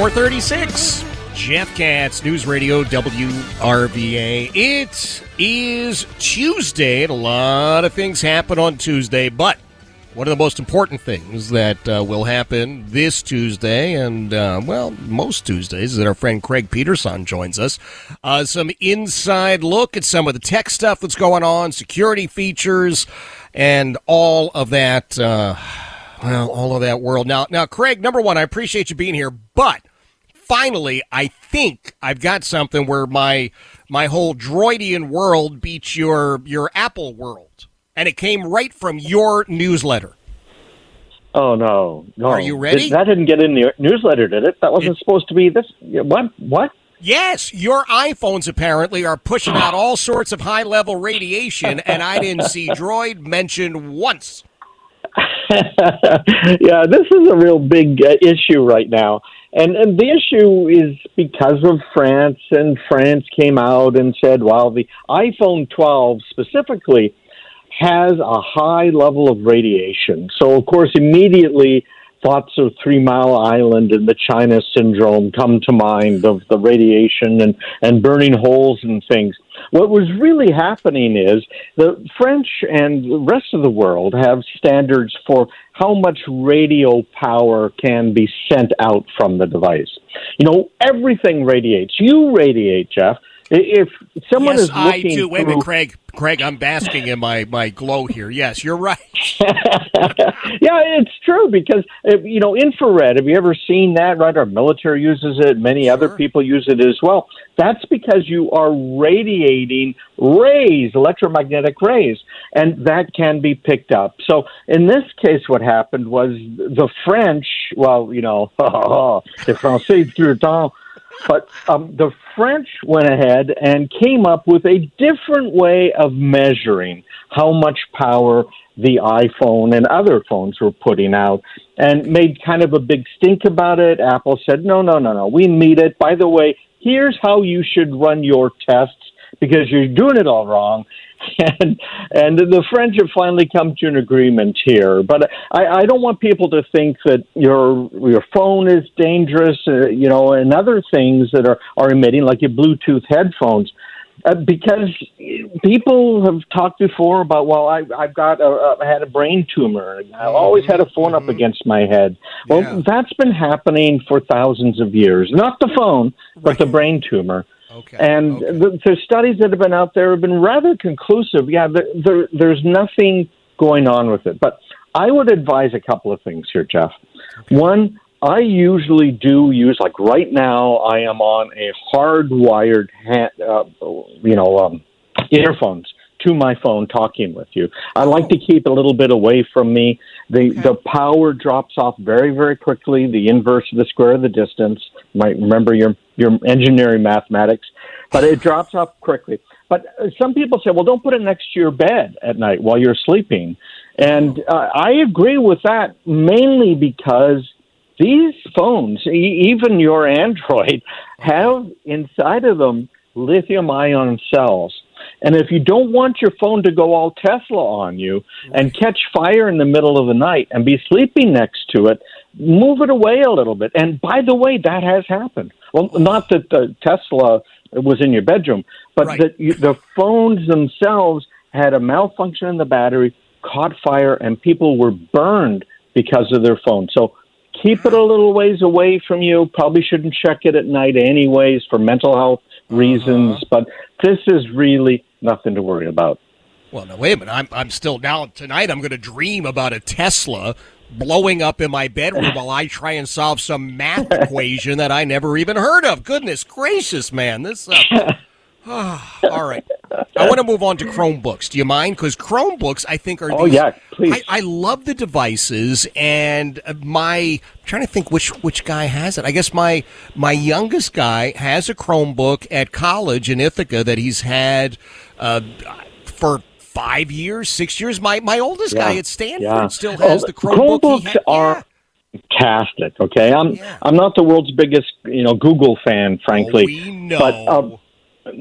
436. Jeff Katz, News Radio WRVA. It is Tuesday, and a lot of things happen on Tuesday, but one of the most important things that uh, will happen this Tuesday, and uh, well, most Tuesdays, that our friend Craig Peterson joins us. Uh, some inside look at some of the tech stuff that's going on, security features, and all of that. Uh, well, all of that world. Now, now, Craig, number one, I appreciate you being here, but finally, I think I've got something where my my whole droidian world beats your your Apple world, and it came right from your newsletter. Oh no, no! Are you ready? That didn't get in the newsletter, did it? That wasn't it, supposed to be this. What? What? Yes, your iPhones apparently are pushing out all sorts of high level radiation, and I didn't see Droid mentioned once. yeah, this is a real big uh, issue right now. And, and the issue is because of France, and France came out and said, well, the iPhone 12 specifically has a high level of radiation. So, of course, immediately thoughts of Three Mile Island and the China syndrome come to mind of the radiation and, and burning holes and things. What was really happening is the French and the rest of the world have standards for how much radio power can be sent out from the device. You know, everything radiates. You radiate, Jeff. If someone yes, is looking I do. Wait a minute, Craig. Craig, I'm basking in my, my glow here. Yes, you're right. yeah, it's true because uh, you know infrared. Have you ever seen that? Right, our military uses it. Many sure. other people use it as well. That's because you are radiating rays, electromagnetic rays, and that can be picked up. So in this case, what happened was the French. Well, you know, the Français tout le temps but um, the French went ahead and came up with a different way of measuring how much power the iPhone and other phones were putting out and made kind of a big stink about it. Apple said, no, no, no, no, we need it. By the way, here's how you should run your tests because you're doing it all wrong. And and the French have finally come to an agreement here. But I, I don't want people to think that your your phone is dangerous, uh, you know, and other things that are are emitting, like your Bluetooth headphones. Uh, because people have talked before about well I, I've got a, I had a brain tumor. I've always had a phone up against my head. Well Yeah. that's been happening for thousands of years. Not the phone but the brain tumor Okay. and okay. the, the studies that have been out there have been rather conclusive. Yeah, there, there, there's nothing going on with it. But I would advise a couple of things here, Jeff. One, I usually do use, like right now, I am on a hardwired, ha- uh, you know, um, earphones to my phone talking with you. I like to keep a little bit away from me. The the power drops off very very quickly. The inverse of the square of the distance. You might remember your your engineering mathematics, but it drops off quickly. But uh, some people say, well, don't put it next to your bed at night while you're sleeping, and uh, I agree with that mainly because these phones, e- even your Android, have inside of them lithium ion cells. And if you don't want your phone to go all Tesla on you and catch fire in the middle of the night and be sleeping next to it, move it away a little bit. And by the way, that has happened. Well, not that the Tesla was in your bedroom, but Right. that you, the phones themselves had a malfunction in the battery, caught fire, and people were burned because of their phone. So keep it a little ways away from you. Probably shouldn't check it at night, anyways, for mental health uh-huh. reasons. But this is really nothing to worry about. Well, no, wait a minute. I'm, I'm still now tonight. I'm going to dream about a Tesla blowing up in my bedroom while I try and solve some math equation that I never even heard of. Goodness gracious, man! This. Uh, all right, I want to move on to Chromebooks. Do you mind? Because Chromebooks, I think, are. Oh, these- yeah, please. I, I love the devices, and uh, my I'm trying to think which which guy has it. I guess my my youngest guy has a Chromebook at college in Ithaca that he's had uh, for five years, six years. My my oldest guy at Stanford yeah. still has Oh, the Chromebook. Chromebooks had, are fantastic. Okay, I'm Yeah. I'm not the world's biggest you know Google fan, frankly. Oh, we know. But um,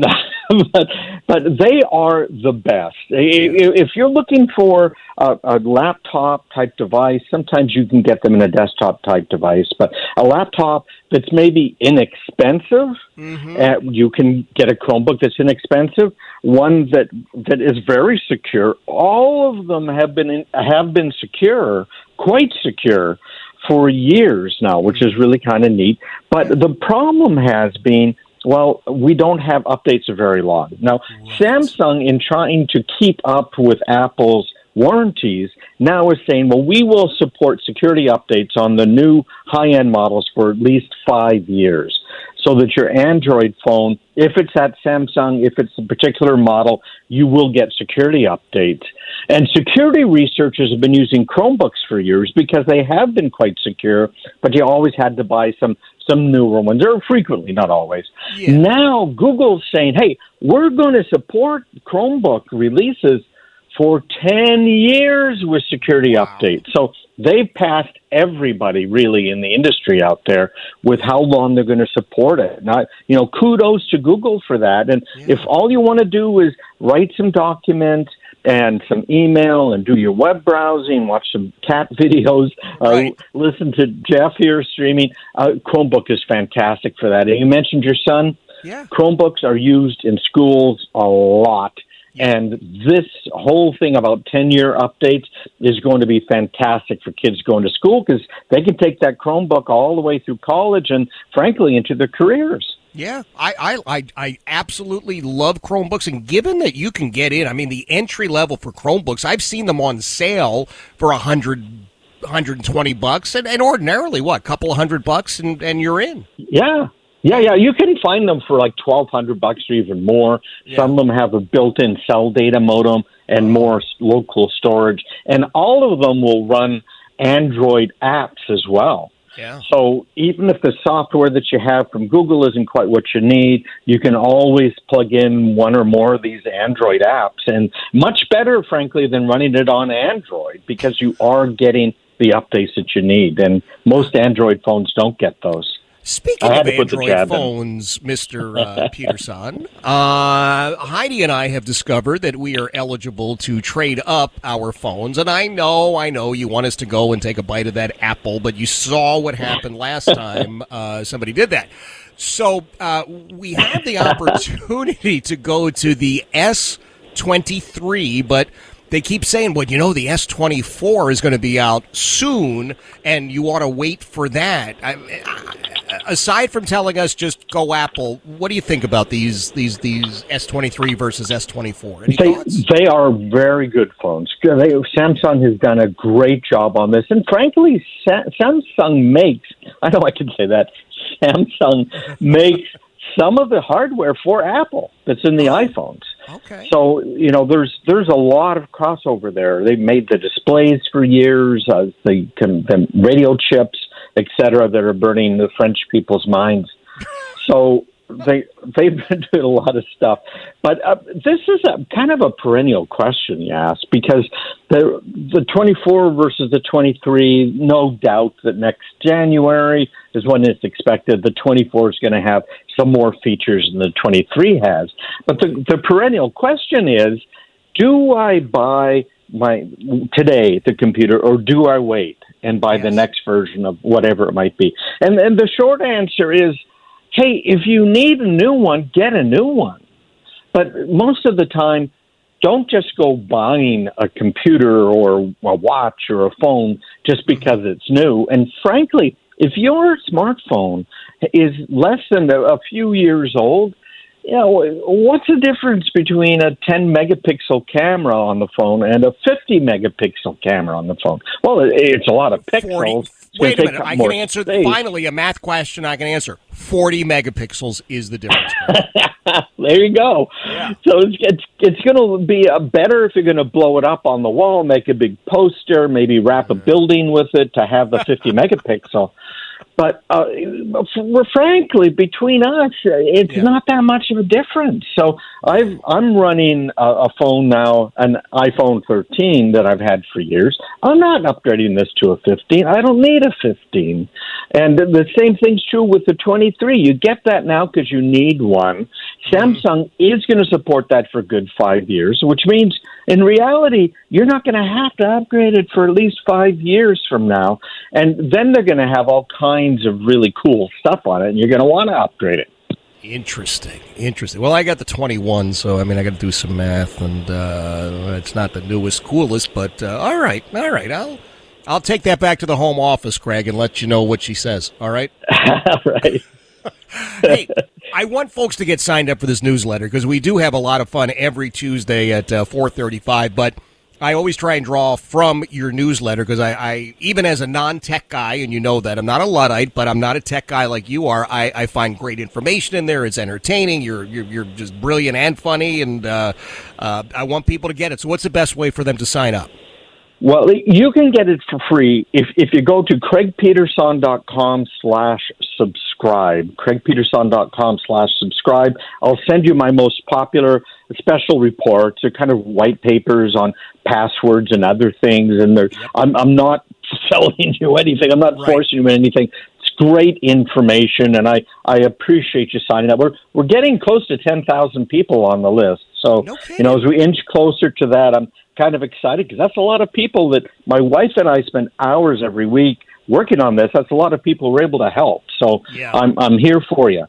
but but they are the best. If you're looking for a, a laptop type device, sometimes you can get them in a desktop type device. But a laptop that's maybe inexpensive, mm-hmm. uh, you can get a Chromebook that's inexpensive. One that that is very secure. All of them have been in, have been secure, quite secure for years now, which is really kind of neat. But the problem has been well, we don't have updates for very long. Now, Samsung, in trying to keep up with Apple's warranties, now is saying, well, we will support security updates on the new high end models for at least five years so that your Android phone, if it's at Samsung, if it's a particular model, you will get security updates. And security researchers have been using Chromebooks for years because they have been quite secure, but you always had to buy some some newer ones, or frequently, not always. Yeah. Now Google's saying, "Hey, we're going to support Chromebook releases for 10 years with security wow. updates. So they've passed everybody really in the industry out there with how long they're going to support it. Now, you know, kudos to Google for that. And yeah. if all you want to do is write some documents and some email and do your web browsing, watch some cat videos, uh, right. listen to Jeff here streaming, uh, Chromebook is fantastic for that. And you mentioned your son. Yeah. Chromebooks are used in schools a lot and this whole thing about 10 year updates is going to be fantastic for kids going to school because they can take that Chromebook all the way through college and, frankly, into their careers. Yeah, I, I, I, I absolutely love Chromebooks. And given that you can get in, I mean, the entry level for Chromebooks, I've seen them on sale for a hundred 120 bucks and, and ordinarily what a couple of hundred bucks and, and you're in yeah yeah, yeah, you can find them for like twelve hundred bucks or even more. Yeah. Some of them have a built-in cell data modem and oh. more local storage, and all of them will run Android apps as well. Yeah. So even if the software that you have from Google isn't quite what you need, you can always plug in one or more of these Android apps, and much better, frankly, than running it on Android because you are getting the updates that you need, and most Android phones don't get those. Speaking of Android phones, Mr. Uh, Peterson, uh, Heidi and I have discovered that we are eligible to trade up our phones. And I know, I know you want us to go and take a bite of that apple, but you saw what happened last time uh, somebody did that. So uh, we had the opportunity to go to the S23, but they keep saying, well, you know, the S24 is going to be out soon, and you ought to wait for that. I, aside from telling us just go Apple, what do you think about these these these S23 versus S24? Any they, thoughts? They are very good phones. They, Samsung has done a great job on this, and frankly, Sa- Samsung makes. I know I can say that. Samsung makes some of the hardware for Apple that's in the iPhones. Okay. So you know, there's there's a lot of crossover there. They've made the displays for years, uh, the, the radio chips etc., that are burning the French people's minds. So they they've been doing a lot of stuff, but uh, this is a kind of a perennial question you ask because the the 24 versus the 23. No doubt that next January is when it's expected. The 24 is going to have some more features than the 23 has, but the the perennial question is, do I buy my today the computer or do I wait? and buy yes. the next version of whatever it might be. And and the short answer is, hey, if you need a new one, get a new one. But most of the time, don't just go buying a computer or a watch or a phone just because it's new. And frankly, if your smartphone is less than a, few years old, you know, what's the difference between a 10 megapixel camera on the phone and a 50 megapixel camera on the phone? Well, it's a lot of pixels. 40, wait a minute. I can answer space. finally a math question I can answer. 40 megapixels is the difference. there you go. Yeah. So it's, it's, it's going to be a better if you're going to blow it up on the wall, make a big poster, maybe wrap a mm. building with it to have the 50 megapixel. But uh, frankly, between us, it's yeah. not that much of a difference. So I've, I'm running a, a phone now, an iPhone 13 that I've had for years. I'm not upgrading this to a 15. I don't need a 15. And the same thing's true with the 23. You get that now because you need one. Mm-hmm. Samsung is going to support that for a good five years, which means in reality, you're not going to have to upgrade it for at least five years from now. And then they're going to have all kinds of really cool stuff on it, and you're going to want to upgrade it. Interesting, interesting. Well, I got the 21, so I mean, I got to do some math, and uh, it's not the newest, coolest, but uh, all right, all right. I'll I'll take that back to the home office, Craig, and let you know what she says. All right. right. hey, I want folks to get signed up for this newsletter because we do have a lot of fun every Tuesday at uh, 4:35. But I always try and draw from your newsletter because I, I, even as a non-tech guy, and you know that I'm not a luddite, but I'm not a tech guy like you are. I, I find great information in there. It's entertaining. You're you're, you're just brilliant and funny, and uh, uh, I want people to get it. So, what's the best way for them to sign up? Well, you can get it for free if, if you go to craigpeterson.com slash subscribe. craigpeterson.com slash subscribe. I'll send you my most popular special reports. They're kind of white papers on passwords and other things. And they're, I'm, I'm not selling you anything. I'm not right. forcing you anything. It's great information, and I, I appreciate you signing up. We're, we're getting close to 10,000 people on the list. So, no you know, as we inch closer to that, I'm kind of excited because that's a lot of people that my wife and I spend hours every week working on this. That's a lot of people we're able to help. So yeah. I'm I'm here for you.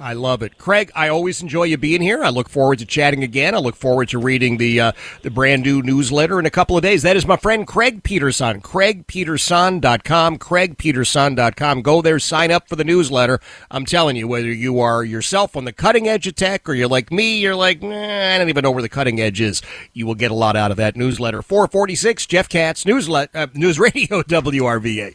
I love it, Craig. I always enjoy you being here. I look forward to chatting again. I look forward to reading the uh, the brand new newsletter in a couple of days. That is my friend Craig Peterson. CraigPeterson.com. CraigPeterson.com. Go there, sign up for the newsletter. I'm telling you, whether you are yourself on the cutting edge of tech or you're like me, you're like, nah, I don't even know where the cutting edge is. You will get a lot out of that newsletter. 446 Jeff Katz Newslet uh, News Radio WRVA.